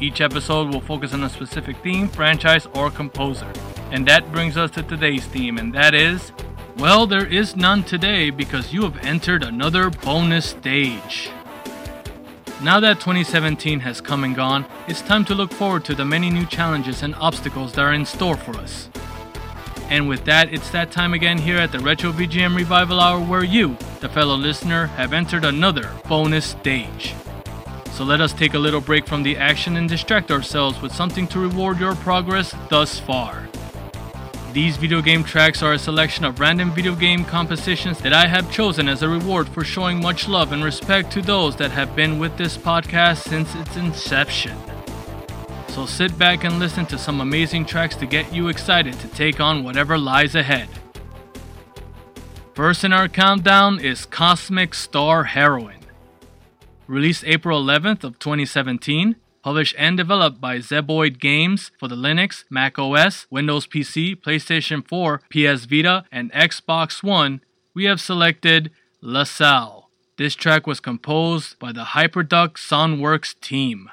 Each episode will focus on a specific theme, franchise, or composer. And that brings us to today's theme, and that is well, there is none today because you have entered another bonus stage. Now that 2017 has come and gone, it's time to look forward to the many new challenges and obstacles that are in store for us. And with that, it's that time again here at the Retro VGM Revival Hour where you, the fellow listener, have entered another bonus stage. So let us take a little break from the action and distract ourselves with something to reward your progress thus far. These video game tracks are a selection of random video game compositions that I have chosen as a reward for showing much love and respect to those that have been with this podcast since its inception. So sit back and listen to some amazing tracks to get you excited to take on whatever lies ahead. First in our countdown is Cosmic Star Heroine. Released April 11th of 2017, published and developed by Zeboyd Games for the Linux, Mac OS, Windows PC, PlayStation 4, PS Vita, and Xbox One, we have selected La Salle. This track was composed by the Hyperduck Soundworks team.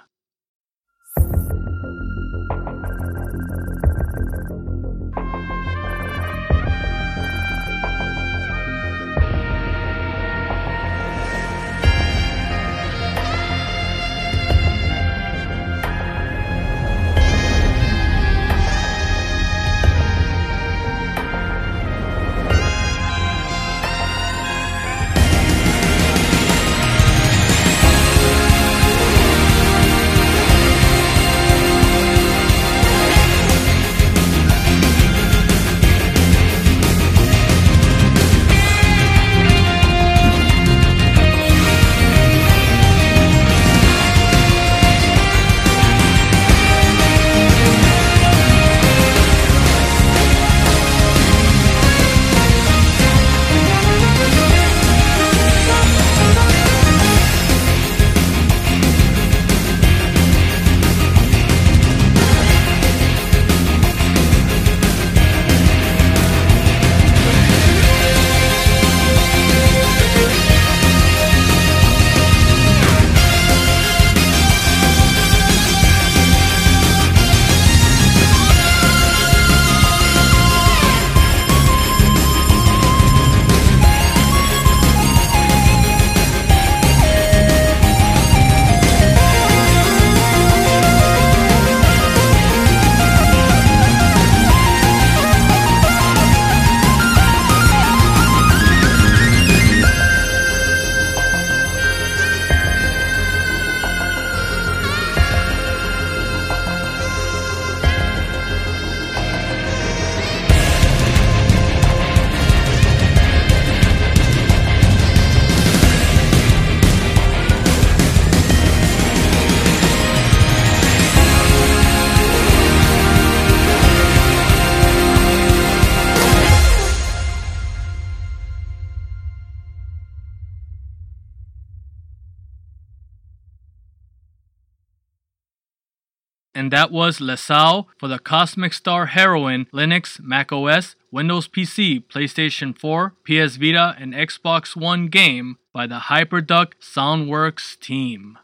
Was LaSalle for the Cosmic Star Heroine Linux, Mac OS, Windows PC, PlayStation 4, PS Vita, and Xbox One game by the Hyperduck Soundworks team.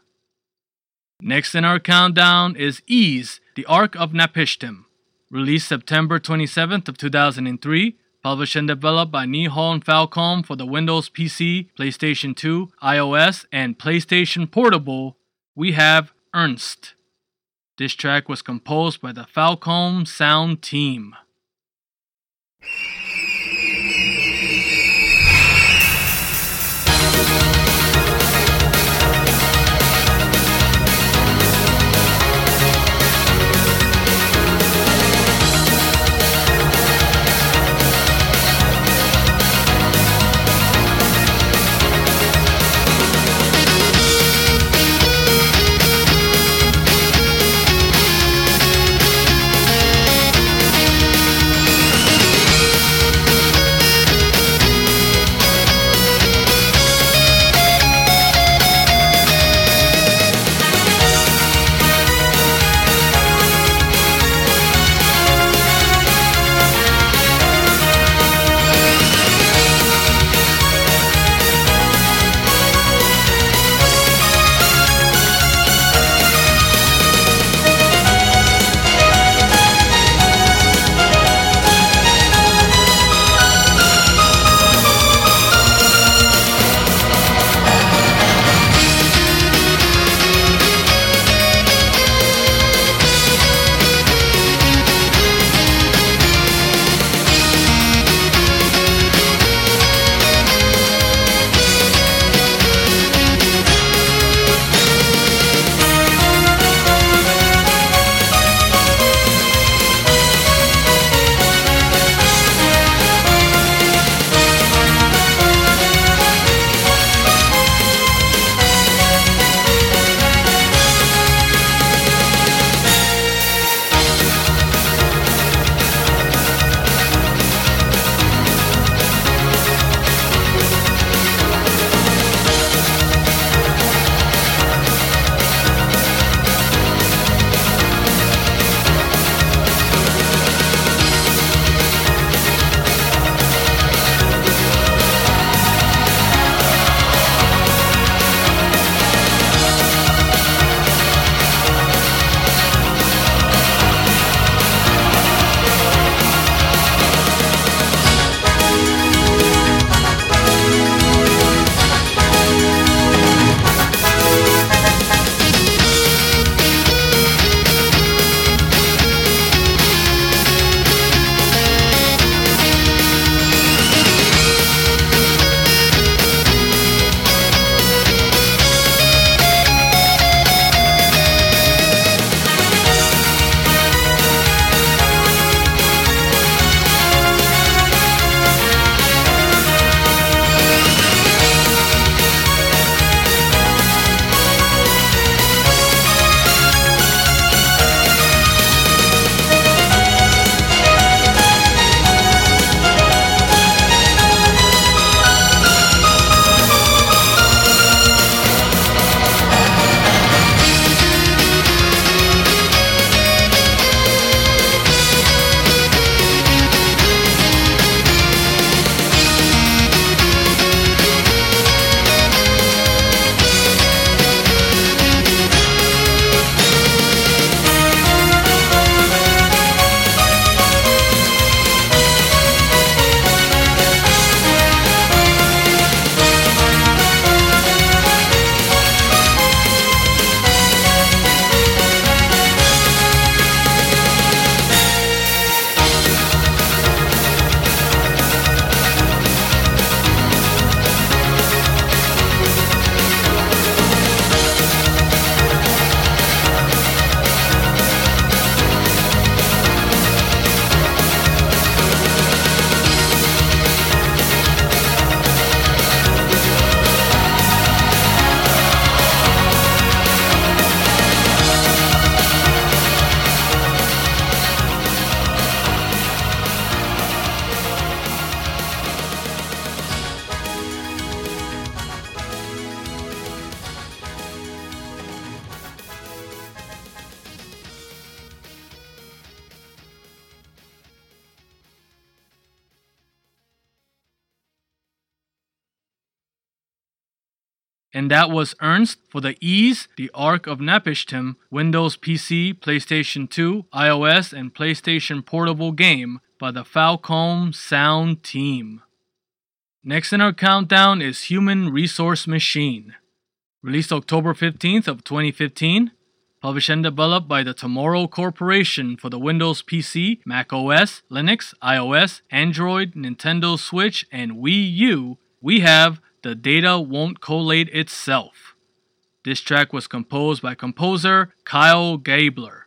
Next in our countdown is Ys, The Ark of Napishtim. Released September 27th of 2003, published and developed by Nihon Falcom for the Windows PC, PlayStation 2, iOS, and PlayStation Portable, we have Ernst. This track was composed by the Falcom Sound Team. And that was Ernst for the Ys, the Ark of Napishtim, Windows PC, PlayStation 2, iOS, and PlayStation Portable game by the Falcom Sound team. Next in our countdown is Human Resource Machine. Released October 15th of 2015, published and developed by the Tomorrow Corporation for the Windows PC, Mac OS, Linux, iOS, Android, Nintendo Switch, and Wii U, we have The Data Won't Collate Itself. This track was composed by composer Kyle Gabler.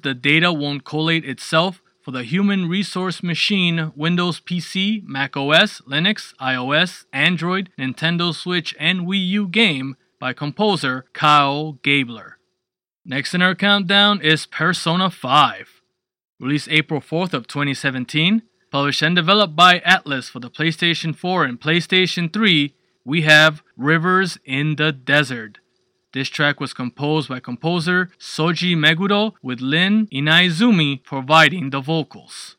The data won't collate itself for the Human Resource Machine Windows PC, Mac OS, Linux, iOS, Android, Nintendo Switch, and Wii U game by composer Kyle Gabler. Next in our countdown is Persona 5. Released April 4th of 2017, published and developed by Atlus for the PlayStation 4 and PlayStation 3, we have Rivers in the Desert. This track was composed by composer Shoji Meguro with Lyn Inaizumi providing the vocals.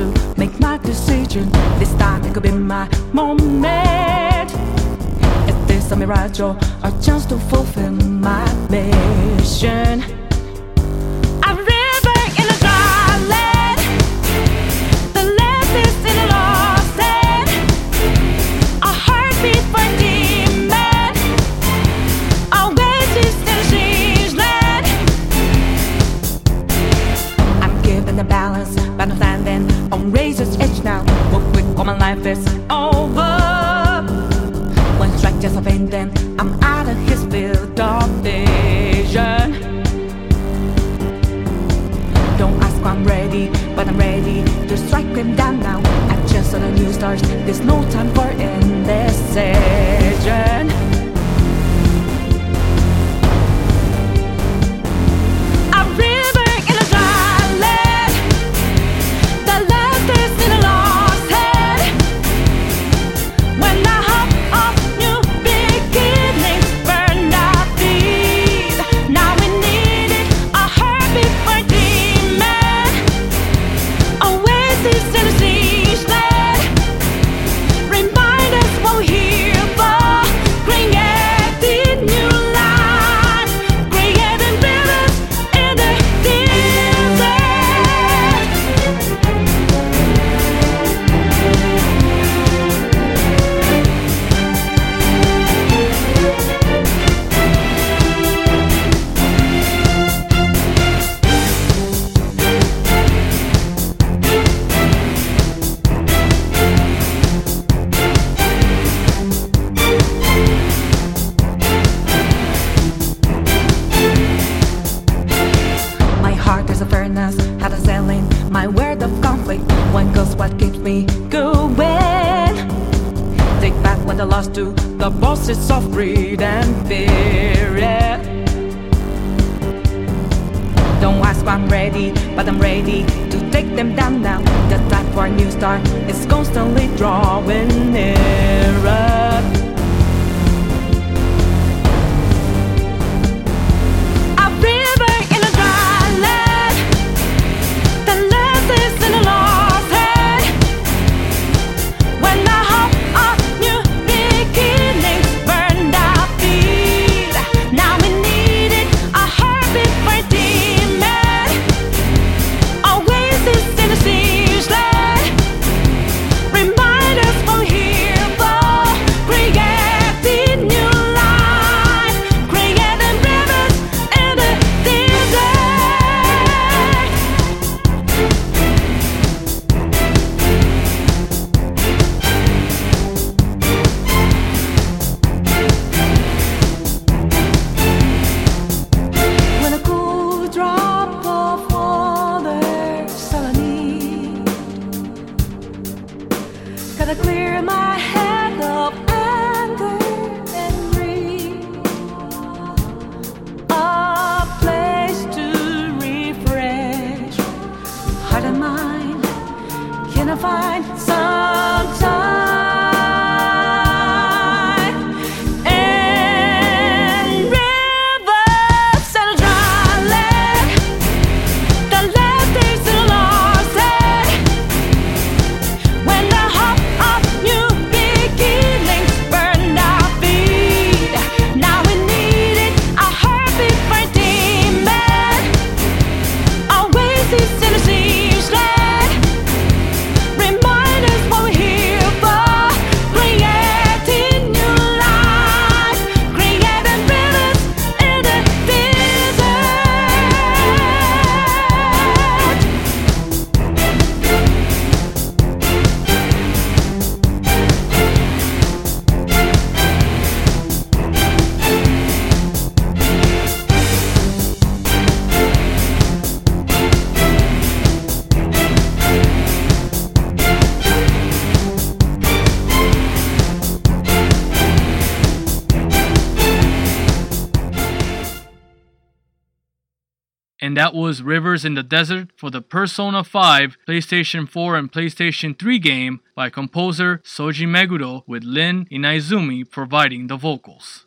To make my decision. This time it could be my moment. Is this a mirage or a chance to fulfill my mission? Balance, but I'm standing on razor's edge now. What quick, all my life is over. One strike just a pain, then I'm out of his field of vision. Don't ask why I'm ready, but I'm ready to strike him down now. I just saw the new stars. There's no time for indecision. That was Rivers in the Desert for the Persona 5, PlayStation 4, and PlayStation 3 game by composer Shoji Meguro with Lyn Inaizumi providing the vocals.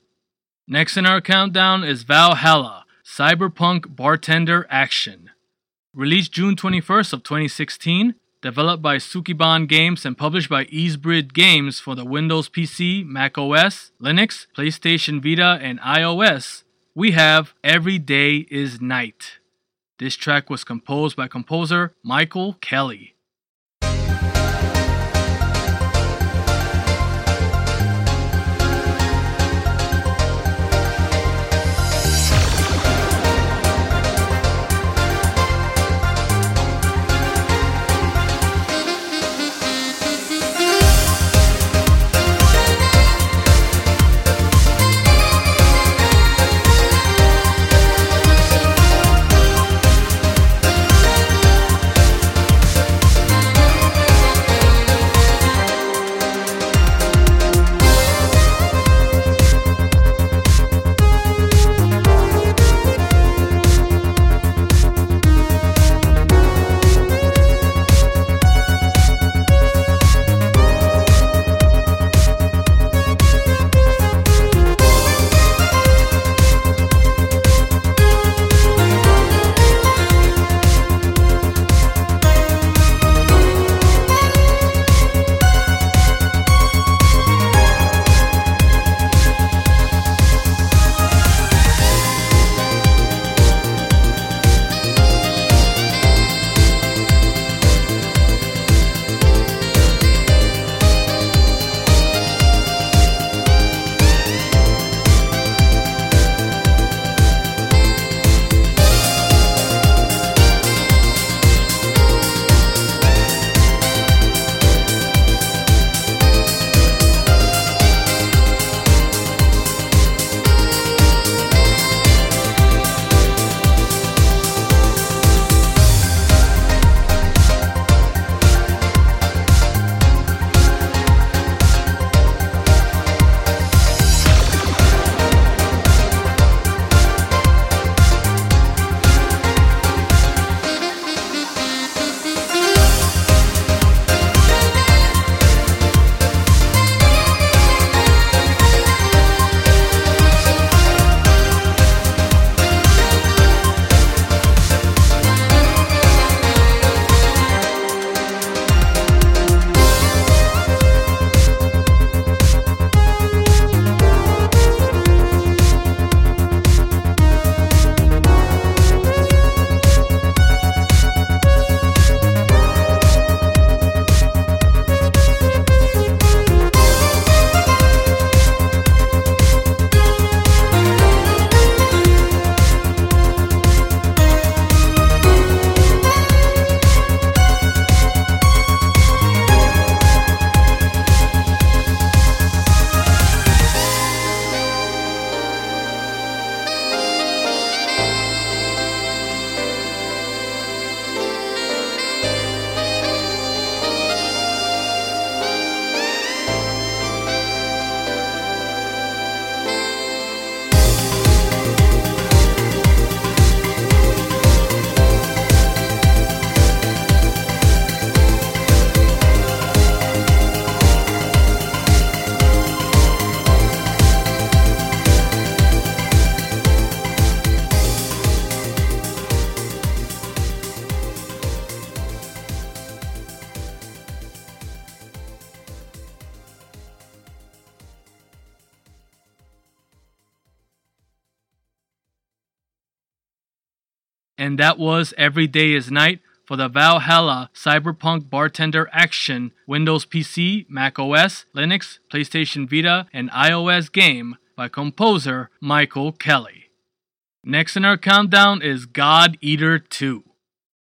Next in our countdown is Valhalla, Cyberpunk Bartender Action. Released June 21st of 2016, developed by Sukeban Games and published by Ysbryd Games for the Windows PC, Mac OS, Linux, PlayStation Vita, and iOS, we have Every Day is Night. This track was composed by composer Michael Kelly. And that was Every Day is Night for the Valhalla Cyberpunk Bartender Action Windows PC, Mac OS, Linux, PlayStation Vita, and iOS game by composer Michael Kelly. Next in our countdown is God Eater 2.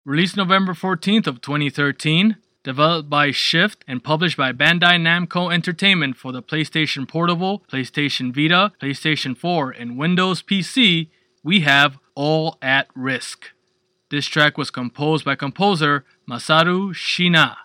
Released November 14th of 2013, developed by Shift and published by Bandai Namco Entertainment for the PlayStation Portable, PlayStation Vita, PlayStation 4, and Windows PC, we have All at Risk. This track was composed by composer Masaru Shina.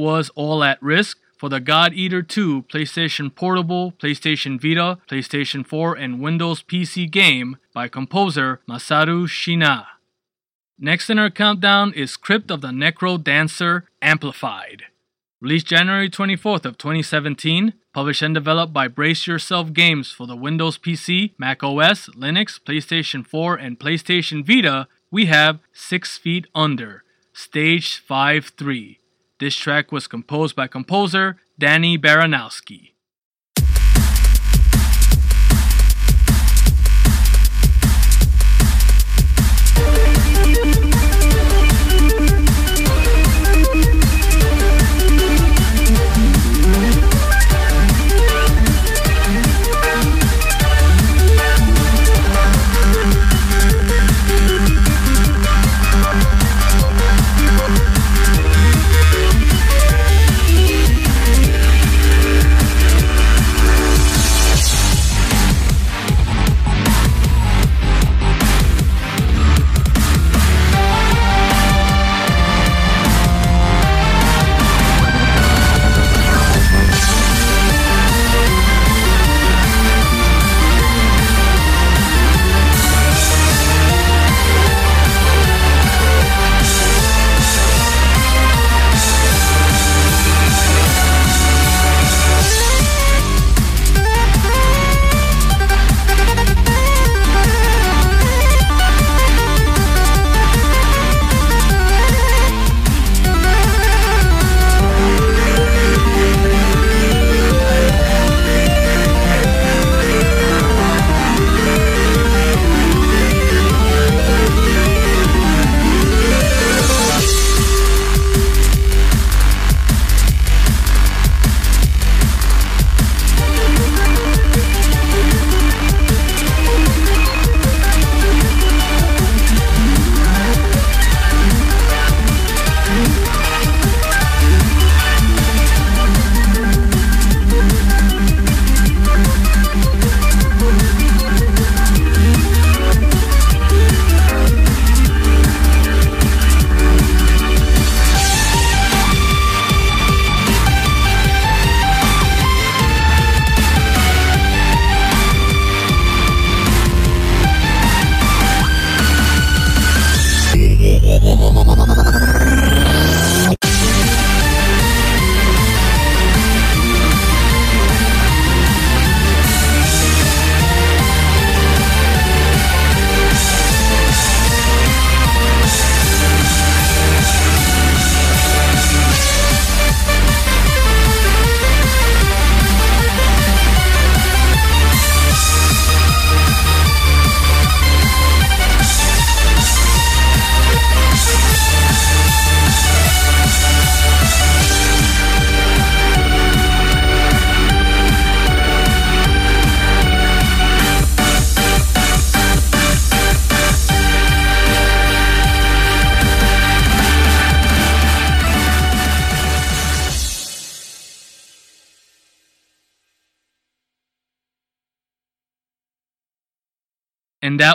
Was All at Risk for the God Eater 2 PlayStation Portable, PlayStation Vita, PlayStation 4, and Windows PC game by composer Masaru Shina. Next in our countdown is Crypt of the Necro Dancer Amplified. Released January 24th of 2017, published and developed by Brace Yourself Games for the Windows PC, Mac OS, Linux, PlayStation 4, and PlayStation Vita, we have 6 Feet Under, Stage 5-3. This track was composed by composer Danny Baranowski.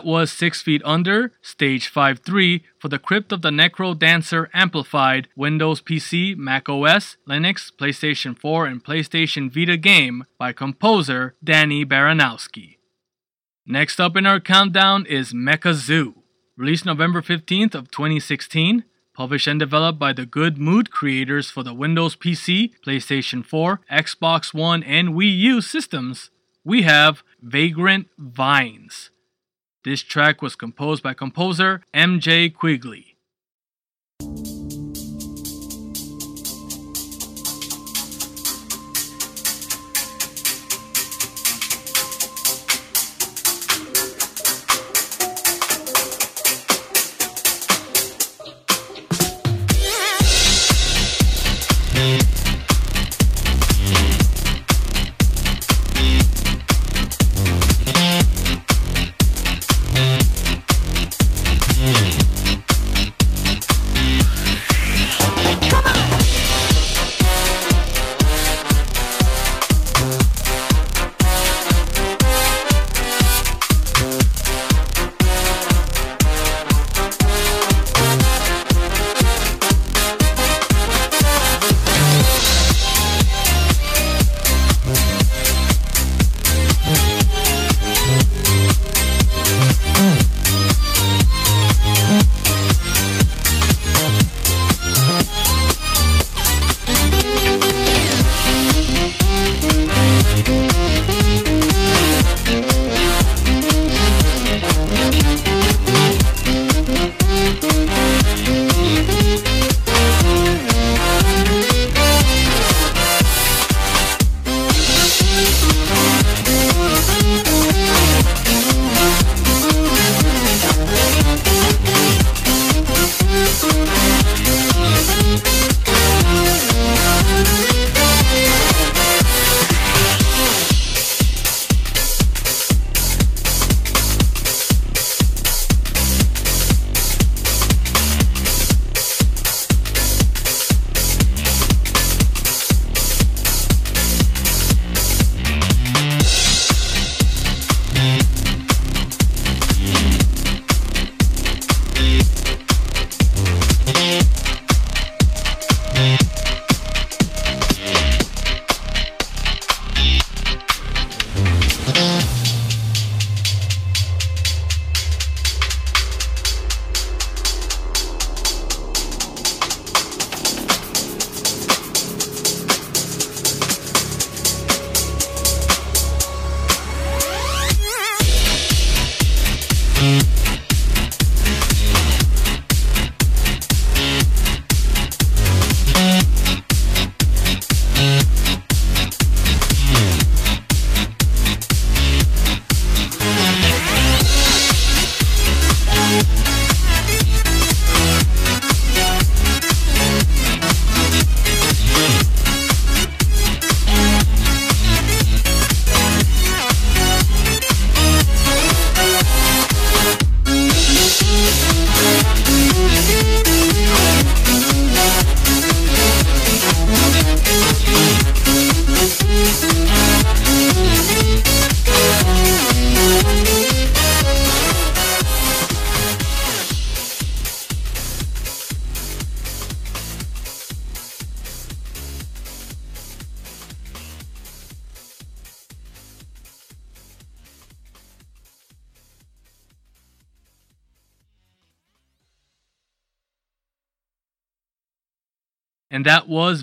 Was 6 Feet Under, Stage 5 3 for the Crypt of the Necro Dancer Amplified Windows PC, Mac OS, Linux, PlayStation 4, and PlayStation Vita game by composer Danny Baranowski. Next up in our countdown is Mekazoo, released November 15th of 2016, published and developed by the Good Mood creators for the Windows PC, PlayStation 4, Xbox One, and Wii U systems. We have Vagrant Vines. This track was composed by composer MJ Quigley.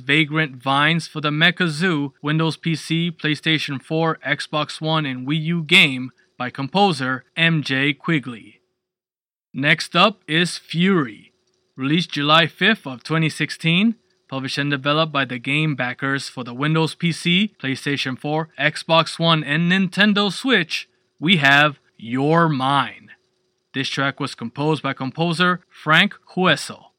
Vagrant Vines for the Mekazoo Windows PC, PlayStation 4, Xbox One, and Wii U game by composer MJ Quigley. Next up is Furi, released July 5th of 2016, published and developed by the Game Bakers for the Windows PC, PlayStation 4, Xbox One, and Nintendo Switch. We have Your Mine. This track was composed by composer Franck Hueso.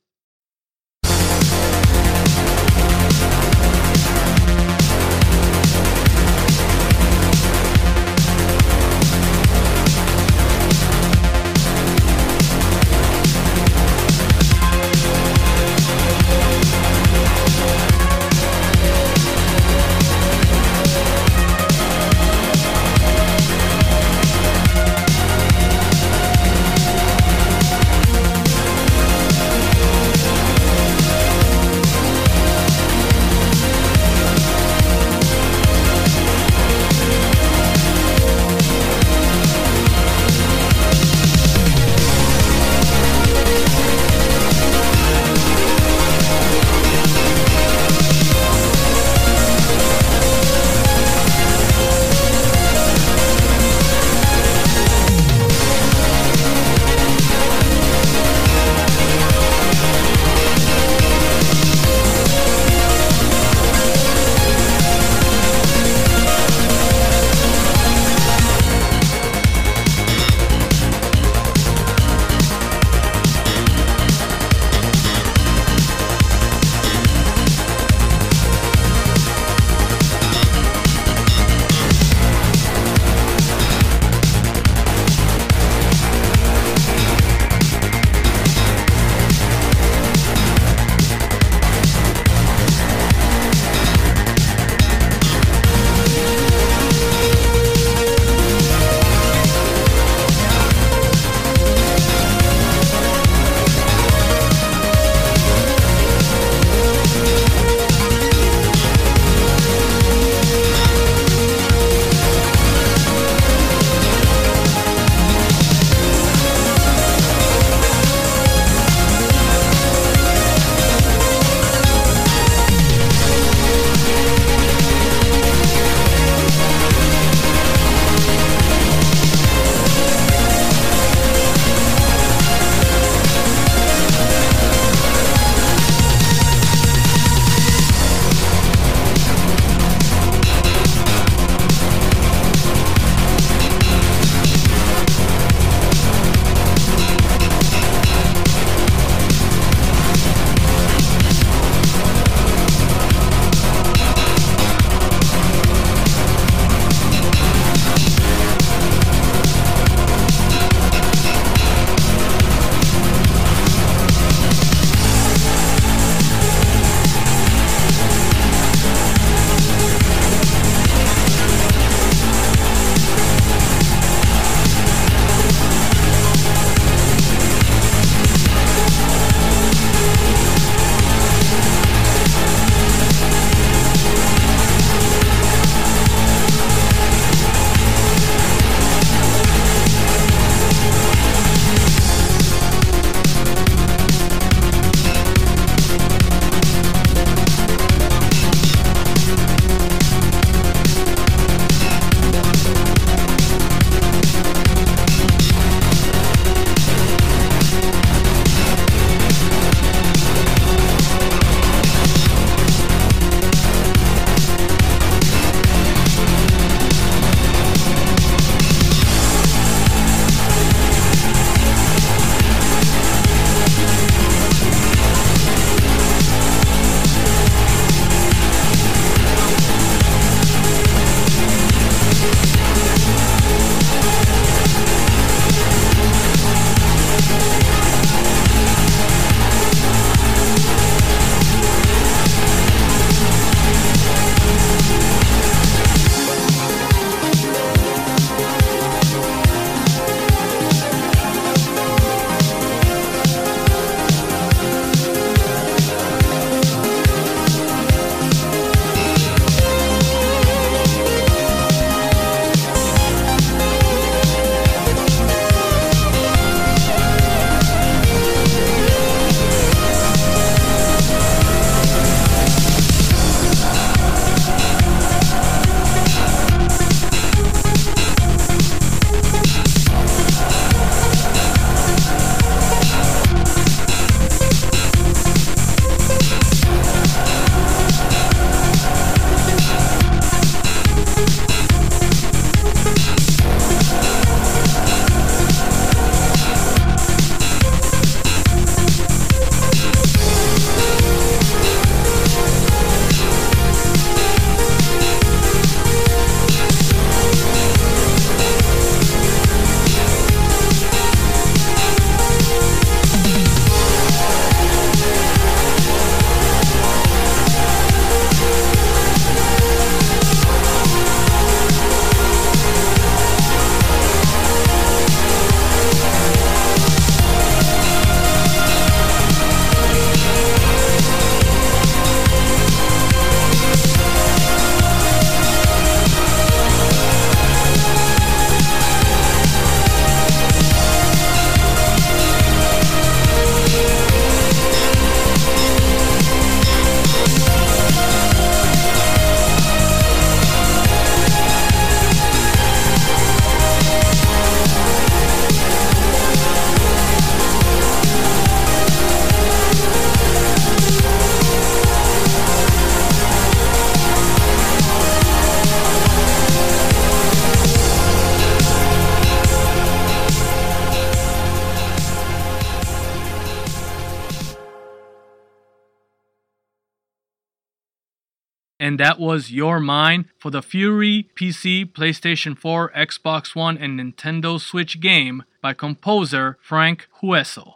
And that was Your Mind for the Furi PC, PlayStation 4, Xbox One, and Nintendo Switch game by composer Franck Hueso.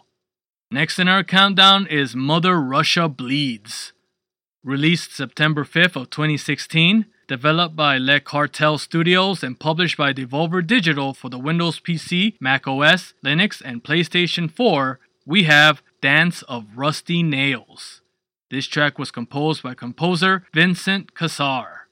Next in our countdown is Mother Russia Bleeds. Released September 5th of 2016, developed by Le Cartel Studios and published by Devolver Digital for the Windows PC, Mac OS, Linux, and PlayStation 4, we have Dance of Rusty Nails. This track was composed by composer Vincent Cassar.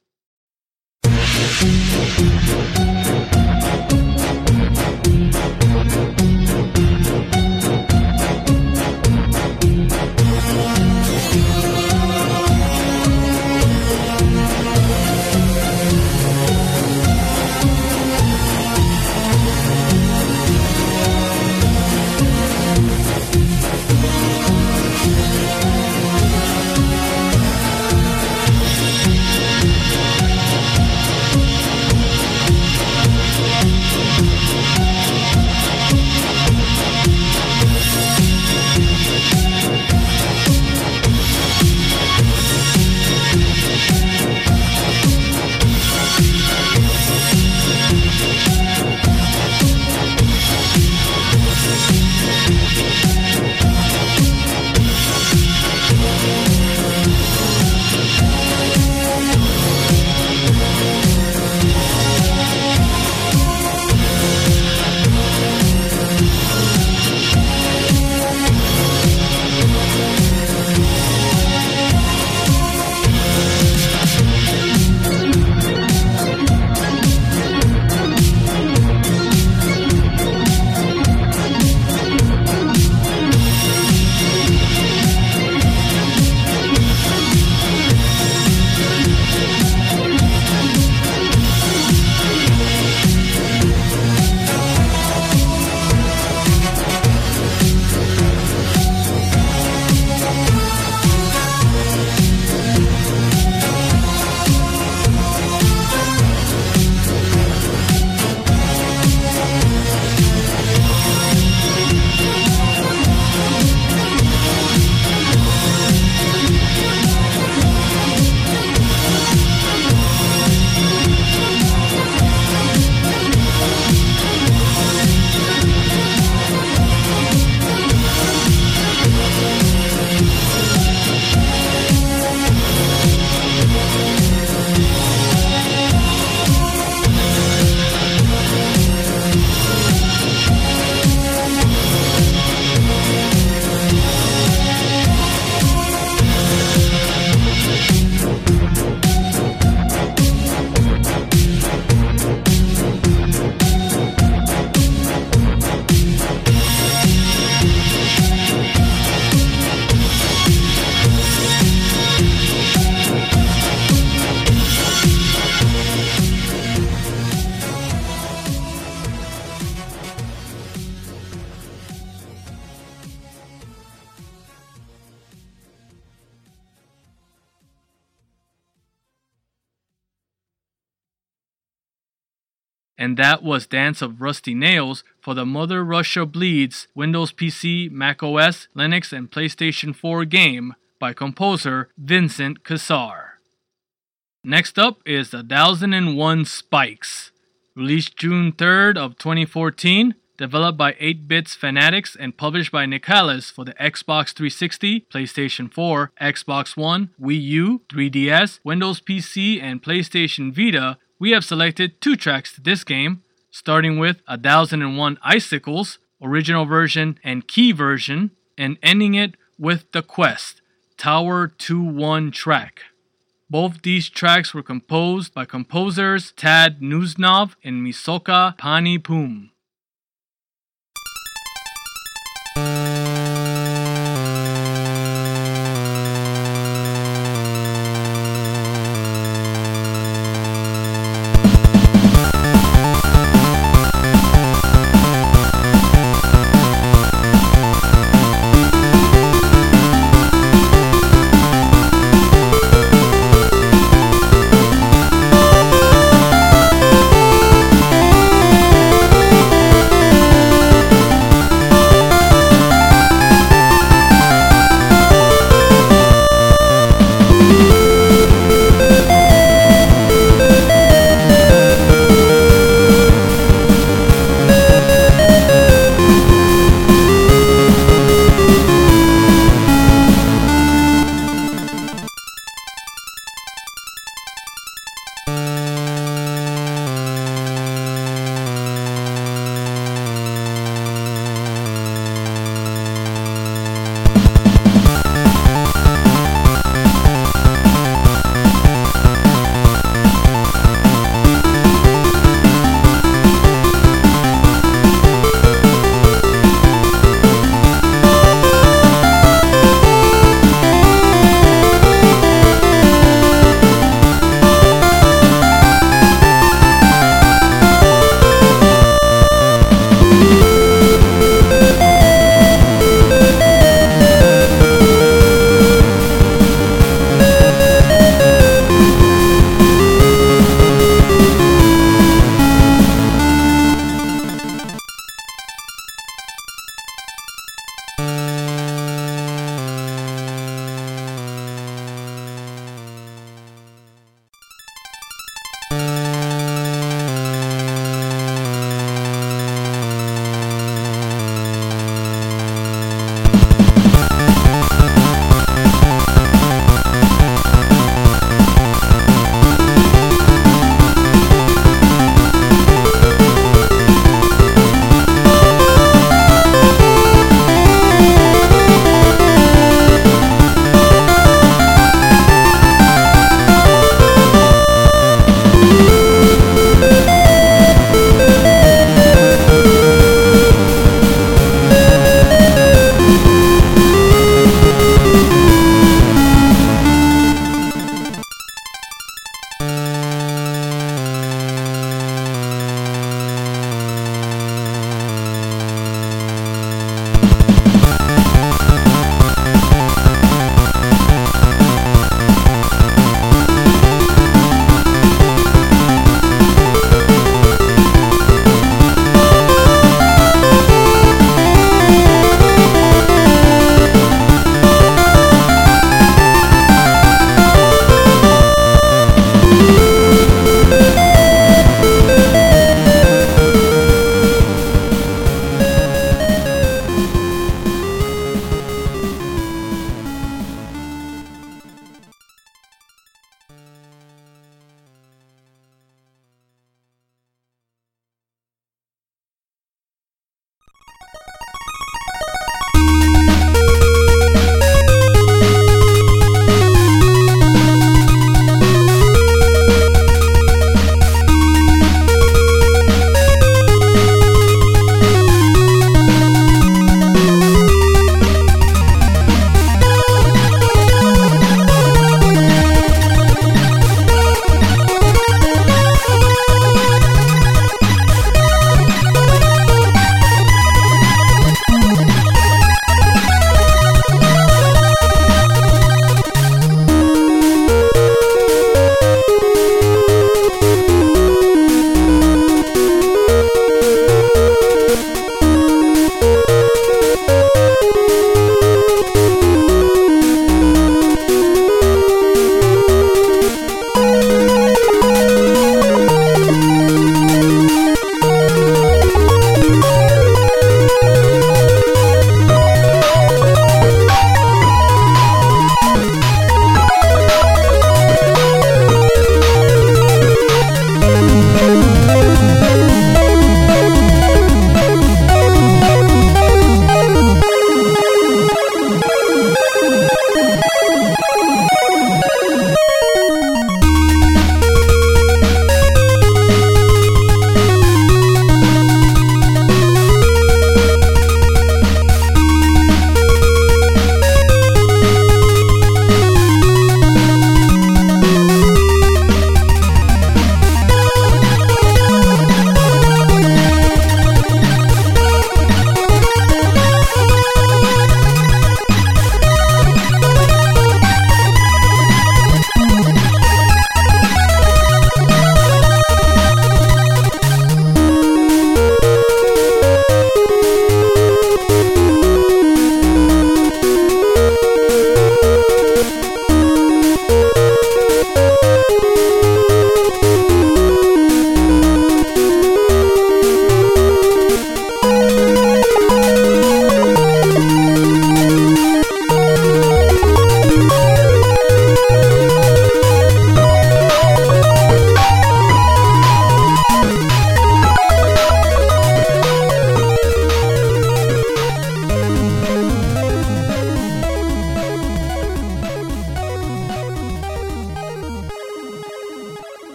And that was Dance of Rusty Nails for the Mother Russia Bleeds Windows PC, Mac OS, Linux, and PlayStation 4 game by composer Vincent Cassar. Next up is The Thousand and One Spikes, released June 3rd of 2014, developed by 8-Bits Fanatics and published by Nicalis for the Xbox 360, PlayStation 4, Xbox One, Wii U, 3DS, Windows PC, and PlayStation Vita we have selected two tracks to this game, starting with A Thousand and One Icicles, original version and key version, and ending it with The Quest, Tower 2 1 track. Both these tracks were composed by composers Tad Nuznov and Misoka Panipum. and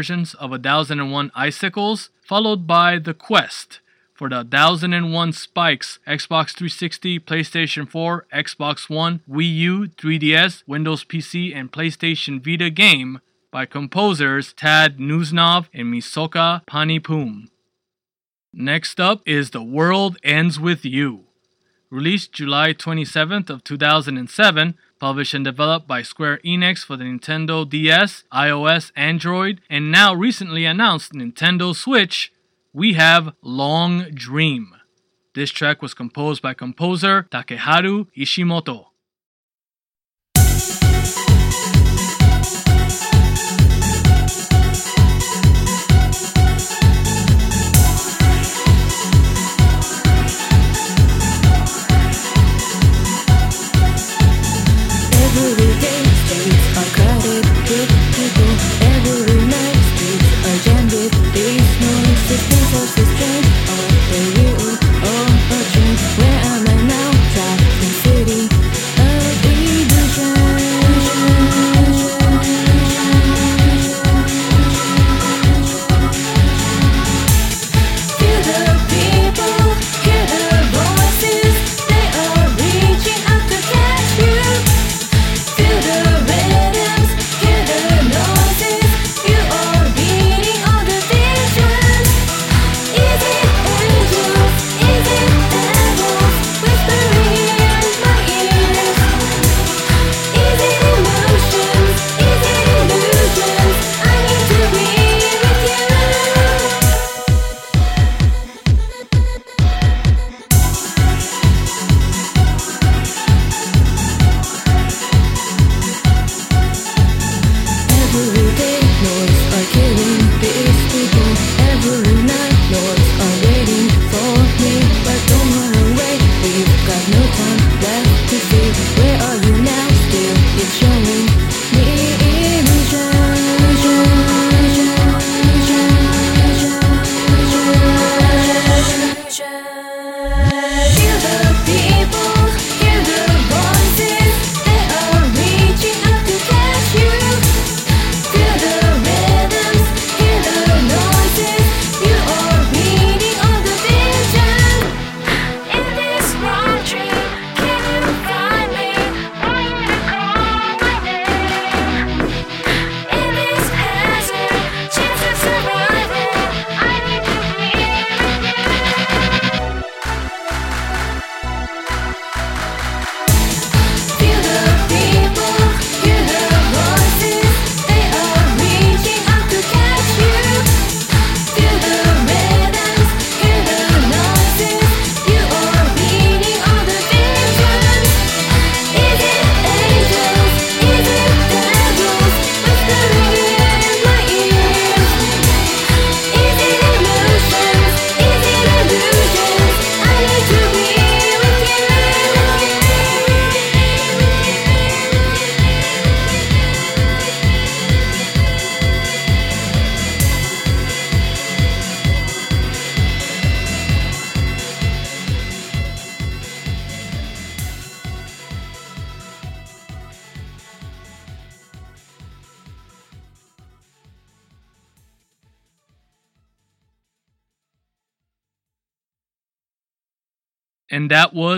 versions of 1001 Icicles, followed by The Quest for the 1001 Spikes Xbox 360, PlayStation 4, Xbox One, Wii U, 3DS, Windows PC, and PlayStation Vita game by composers Tad Nusnov and Misoka Panipum. Next up is The World Ends With You. Released July 27th of 2007, published and developed by Square Enix for the Nintendo DS, iOS, Android, and now recently announced Nintendo Switch, we have Long Dream. This track was composed by composer Takeharu Ishimoto.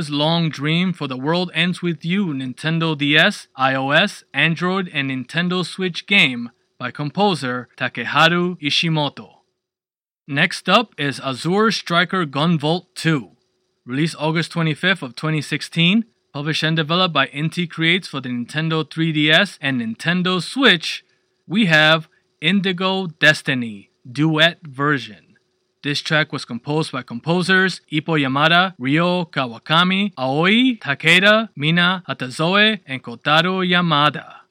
Was Long Dream for The World Ends With You Nintendo DS, iOS, Android, and Nintendo Switch game by composer Takeharu Ishimoto. Next up is Azure Striker Gunvolt 2. Released August 25th of 2016, published and developed by Inti Creates for the Nintendo 3DS and Nintendo Switch, we have Indigo Destiny Duet Version. This track was composed by composers Ippo Yamada, Ryo Kawakami, Aoi Takeda, Mina Hatazoe, and Kotaro Yamada.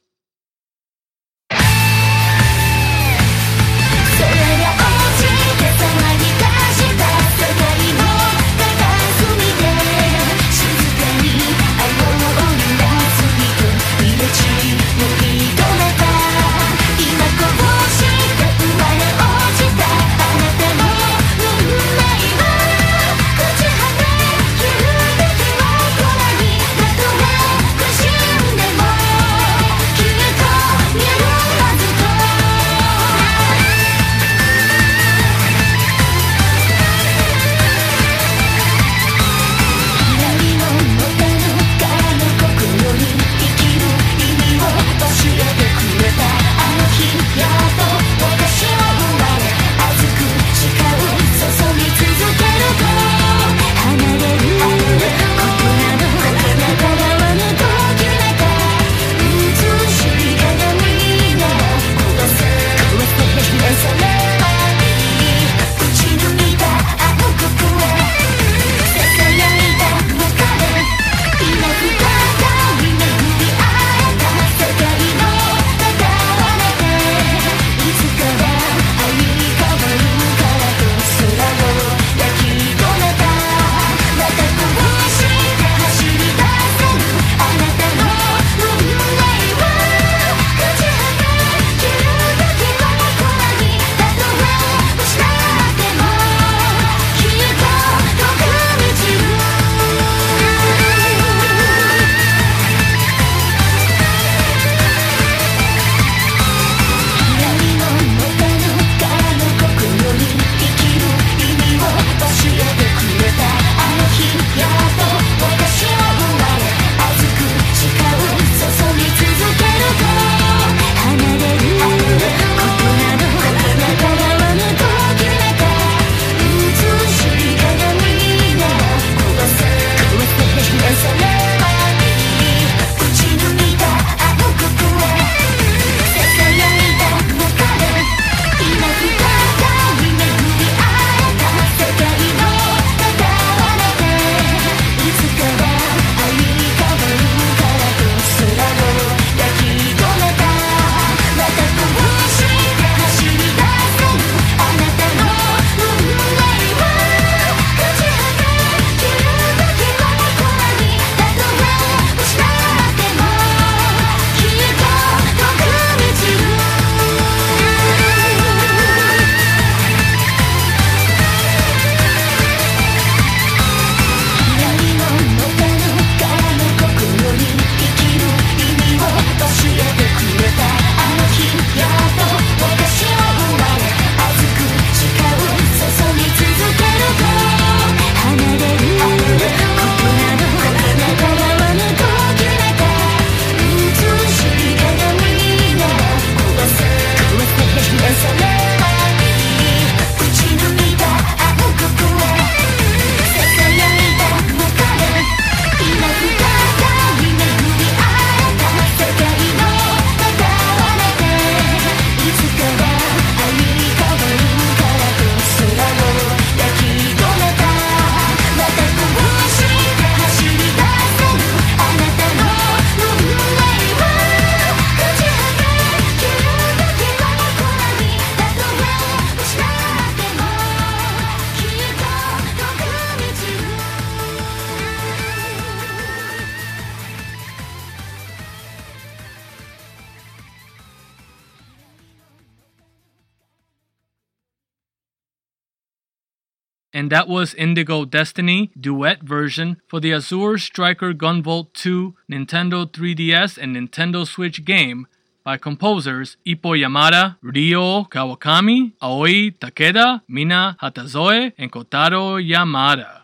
Was Indigo Destiny duet version for the Azure Striker Gunvolt 2 Nintendo 3DS and Nintendo Switch game by composers Ippo Yamada, Ryo Kawakami, Aoi Takeda, Mina Hatazoe, and Kotaro Yamada.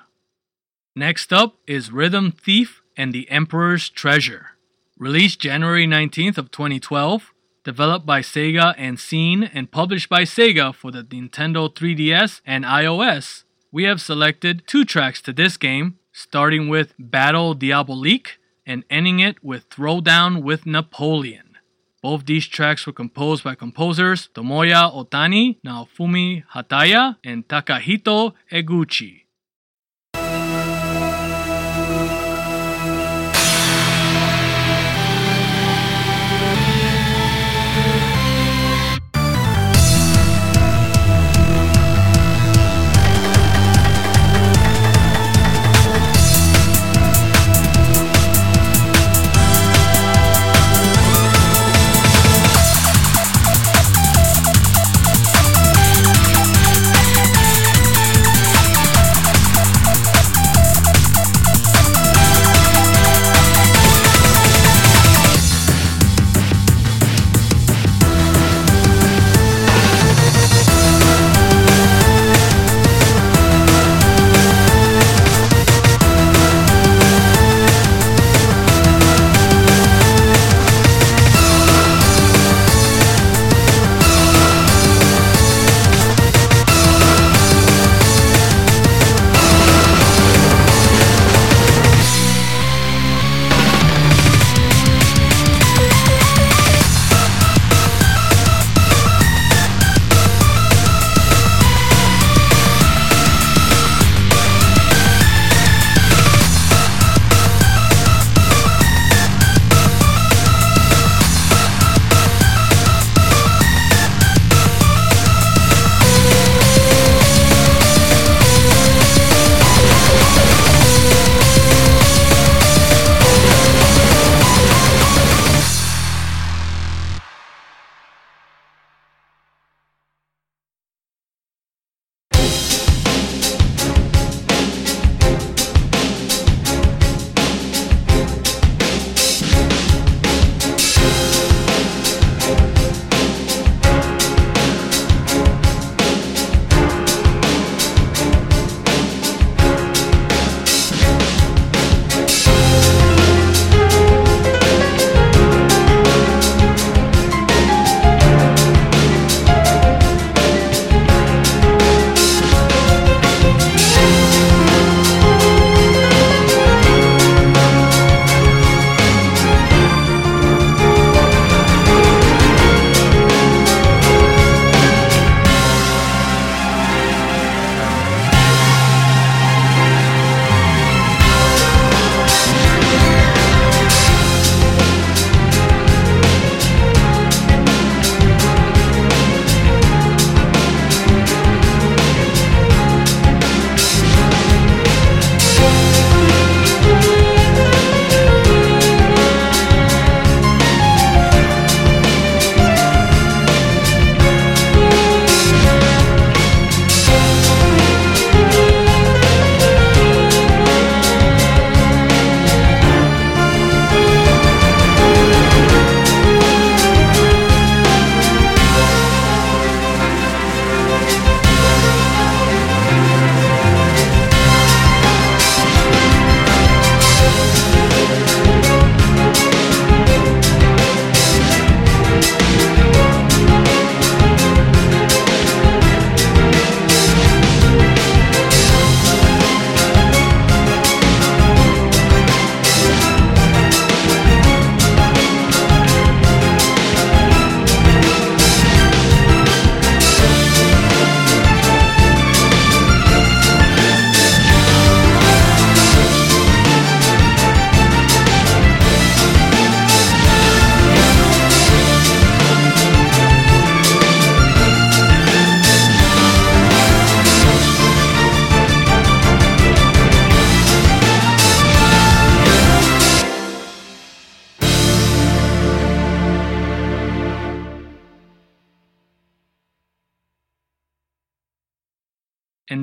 Next up is Rhythm Thief and the Emperor's Treasure. Released January 19th of 2012, developed by Sega and Xeen and published by Sega for the Nintendo 3DS and iOS, we have selected two tracks to this game, starting with Battle Diabolique and ending it with Throwdown with Napoleon. Both these tracks were composed by composers Tomoya Otani, Naofumi Hataya, and Takahito Eguchi.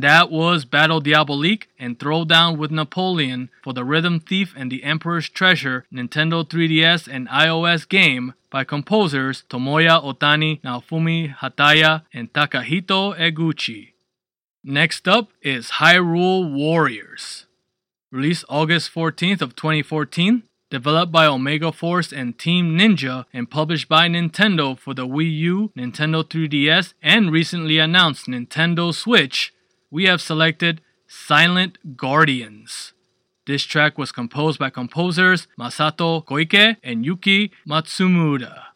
That was Battle Diabolique and Throwdown with Napoleon for the Rhythm Thief and the Emperor's Treasure Nintendo 3DS and iOS game by composers Tomoya Otani, Naofumi Hataya, and Takahito Eguchi. Next up is Hyrule Warriors. Released August 14th of 2014, developed by Omega Force and Team Ninja and published by Nintendo for the Wii U, Nintendo 3DS, and recently announced Nintendo Switch, we have selected Silent Guardians. This track was composed by composers Masato Koike and Yuki Matsumura.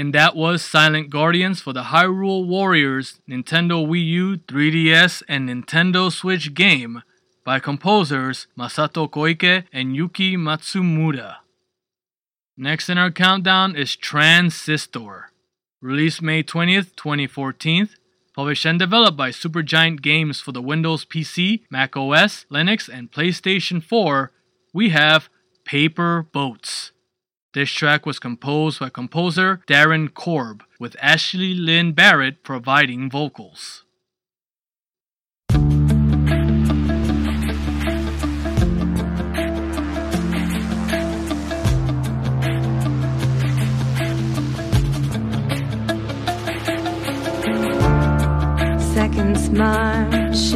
And that was Silent Guardians for the Hyrule Warriors Nintendo Wii U, 3DS, and Nintendo Switch game by composers Masato Koike and Yuki Matsumura. Next in our countdown is Transistor. Released May 20th, 2014, published and developed by Supergiant Games for the Windows PC, Mac OS, Linux, and PlayStation 4, we have Paper Boats. This track was composed by composer Darren Korb, with Ashley Lynn Barrett providing vocals. Seconds march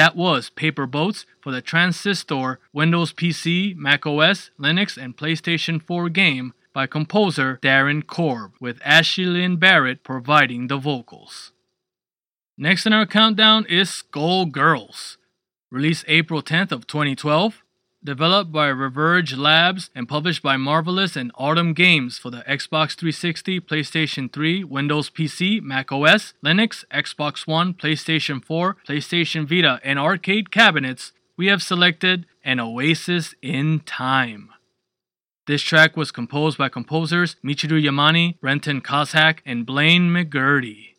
that was Paper Boats for the Transistor Windows PC, Mac OS, Linux, and PlayStation 4 game by composer Darren Korb, with Ashley Lynn Barrett providing the vocals. Next in our countdown is Skullgirls, released April 10th of 2012, developed by Reverge Labs and published by Marvelous and Autumn Games for the Xbox 360, PlayStation 3, Windows PC, Mac OS, Linux, Xbox One, PlayStation 4, PlayStation Vita, and arcade cabinets we have selected An Oasis in Time. This track was composed by composers Michiru Yamane, Brenton Kossak, and Blaine McGurty.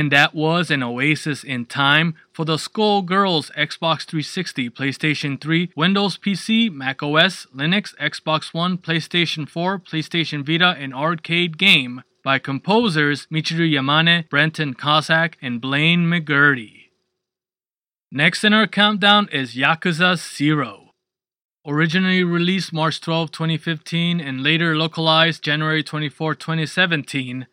And that was an oasis in time for the Skullgirls Xbox 360, PlayStation 3, Windows PC, Mac OS, Linux, Xbox One, PlayStation 4, PlayStation Vita, and arcade game by composers Michiru Yamane, Brenton Kossak, and Blaine McGurty. Next in our countdown is Yakuza 0. Originally released March 12, 2015, and later localized January 24, 2017,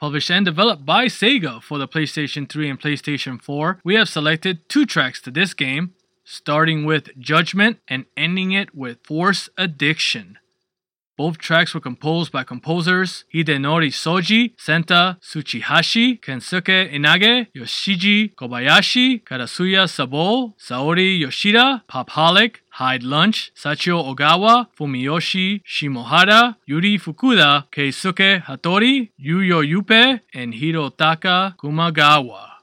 Published and developed by Sega for the PlayStation 3 and PlayStation 4, we have selected two tracks to this game, starting with Judgment and ending it with Force Addiction. Both tracks were composed by composers Hidenori Shoji, Senta Tsuchihashi, Kensuke Inage, Yoshiji Kobayashi, Karasuya Sabo, Saori Yoshida, Popaholic, Hide Lunch, Sachio Ogawa, Fumiyoshi Shimohara, Yuri Fukuda, Keisuke Hattori, Yuyo Yupe, and Hirotaka Kumagawa.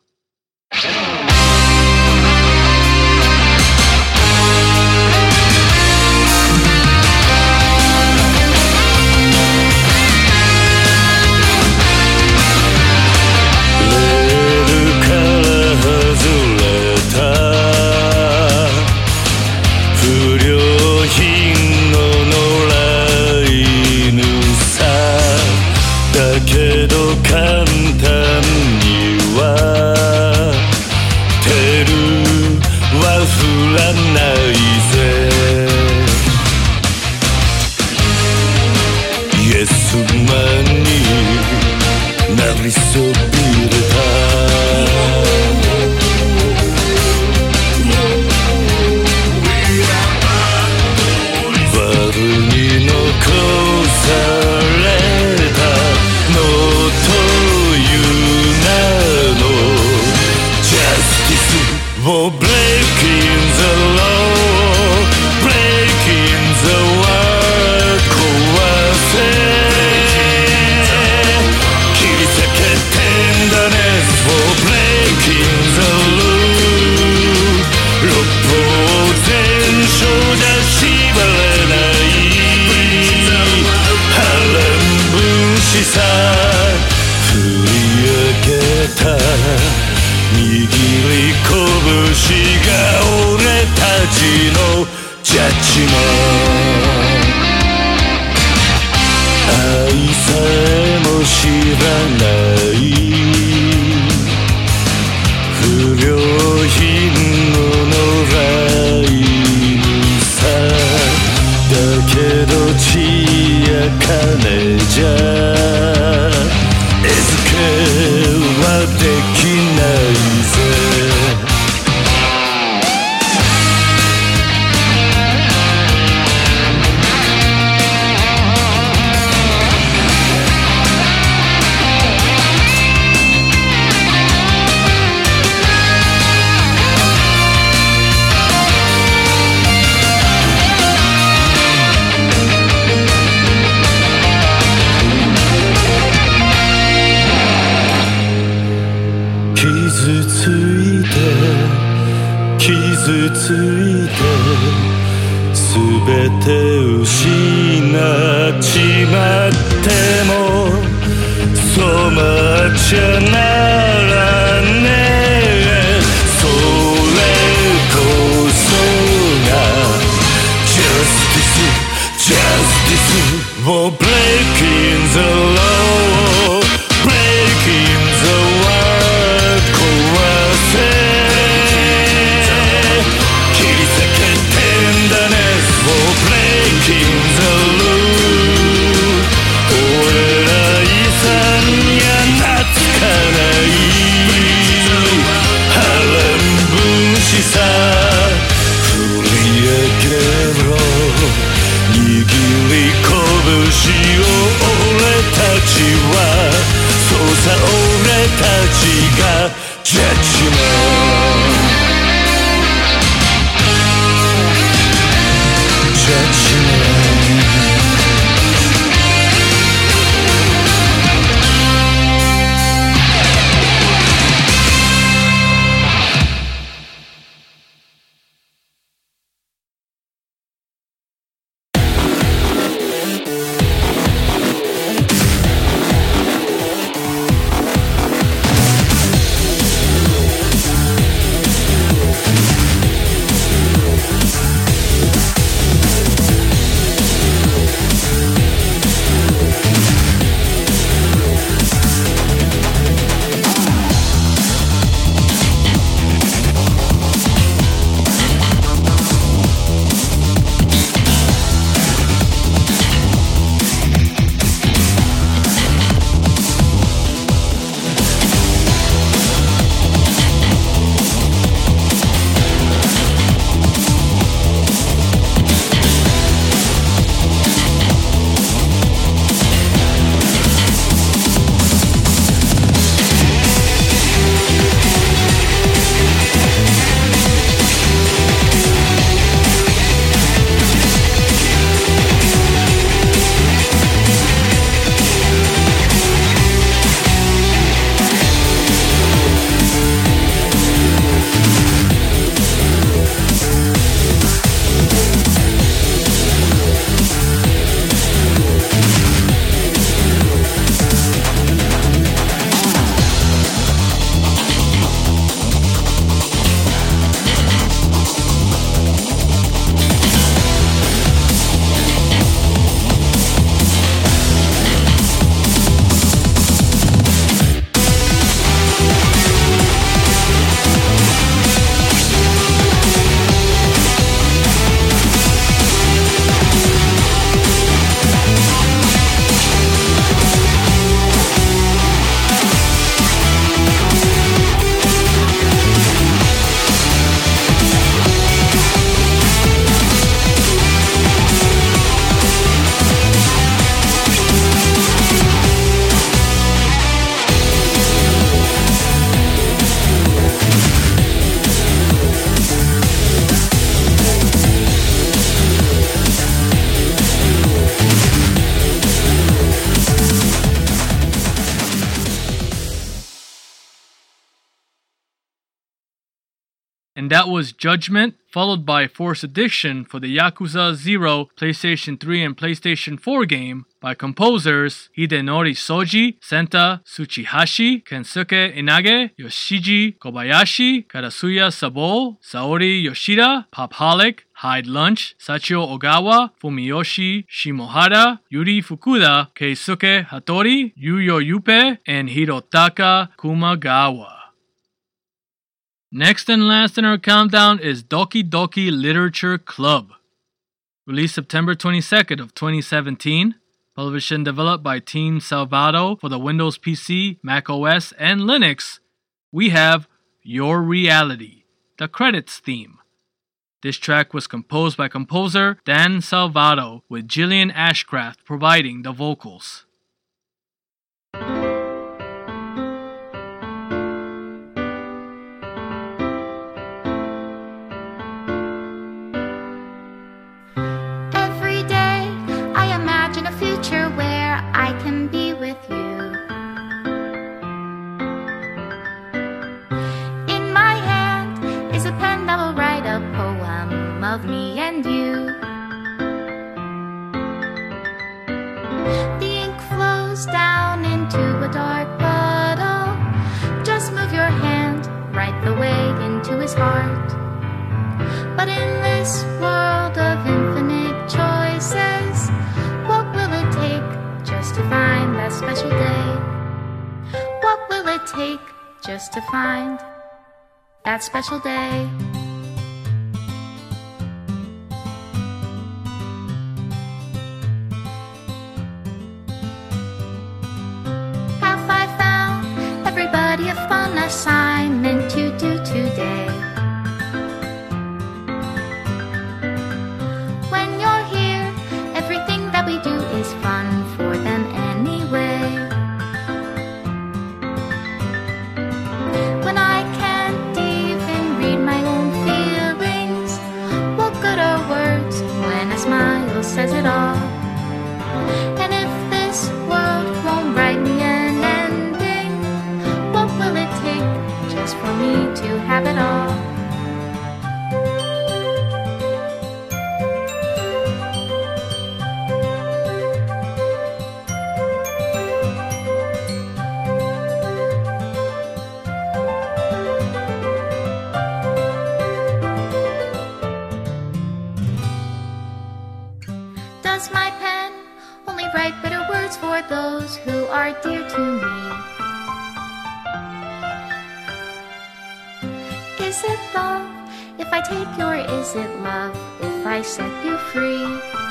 And that was Judgment, followed by Force Addiction for the Yakuza 0 PlayStation 3 and PlayStation 4 game by composers Hidenori Shoji, Senta Tsuchihashi, Kensuke Inage, Yoshiji Kobayashi, Karasuya Sabo, Saori Yoshida, Popaholic, Hide Lunch, Sachio Ogawa, Fumiyoshi Shimohara, Yuri Fukuda, Keisuke Hattori, Yuyo Yupe, and Hirotaka Kumagawa. Next and last in our countdown is Doki Doki Literature Club. Released September 22nd of 2017, published and developed by Team Salvato for the Windows PC, Mac OS, and Linux, we have Your Reality, the credits theme. This track was composed by composer Dan Salvato, with Gillian Ashcraft providing the vocals. Future where I can be with you. In my hand is a pen that will write a poem of me and you. The ink flows down into a dark puddle. Just move your hand right the way into his heart. But in this world of special day? What will it take just to find that special day? Have I found everybody a fun assignment My pen only write bitter words for those who are dear to me? Is it love if I take you, or is it love if I set you free?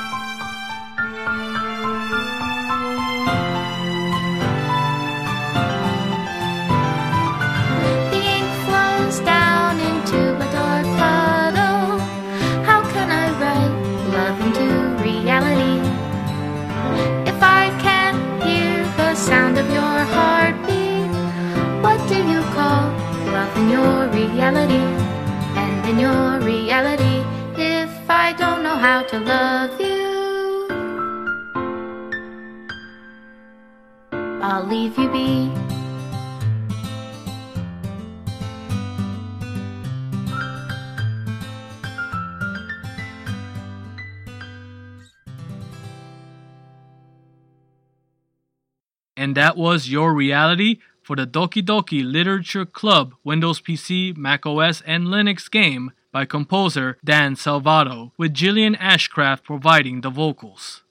And in your reality, if I don't know how to love you, I'll leave you be. And that was Your Reality for the Doki Doki Literature Club Windows PC, Mac OS, and Linux game by composer Dan Salvato, with Gillian Ashcraft providing the vocals.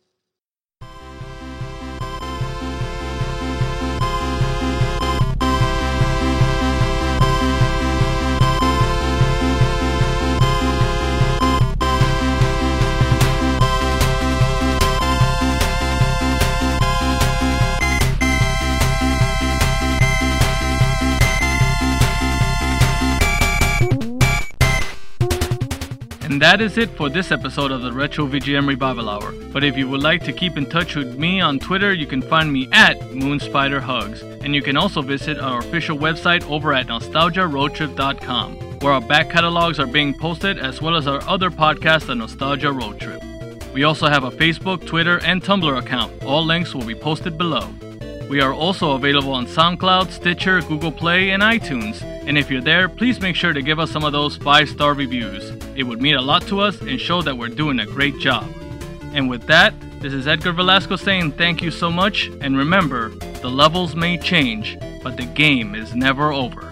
And that is it for this episode of the Retro VGM Revival Hour. But if you would like to keep in touch with me on Twitter, you can find me at MoonSpiderHugs. And you can also visit our official website over at nostalgiaroadtrip.com, where our back catalogs are being posted as well as our other podcasts, The Nostalgia Road Trip. We also have a Facebook, Twitter, and Tumblr account. All links will be posted below. We are also available on SoundCloud, Stitcher, Google Play, and iTunes. And if you're there, please make sure to give us some of those five star reviews. It would mean a lot to us and show that we're doing a great job. And with that, this is Edgar Velasco saying thank you so much. And remember, the levels may change, but the game is never over.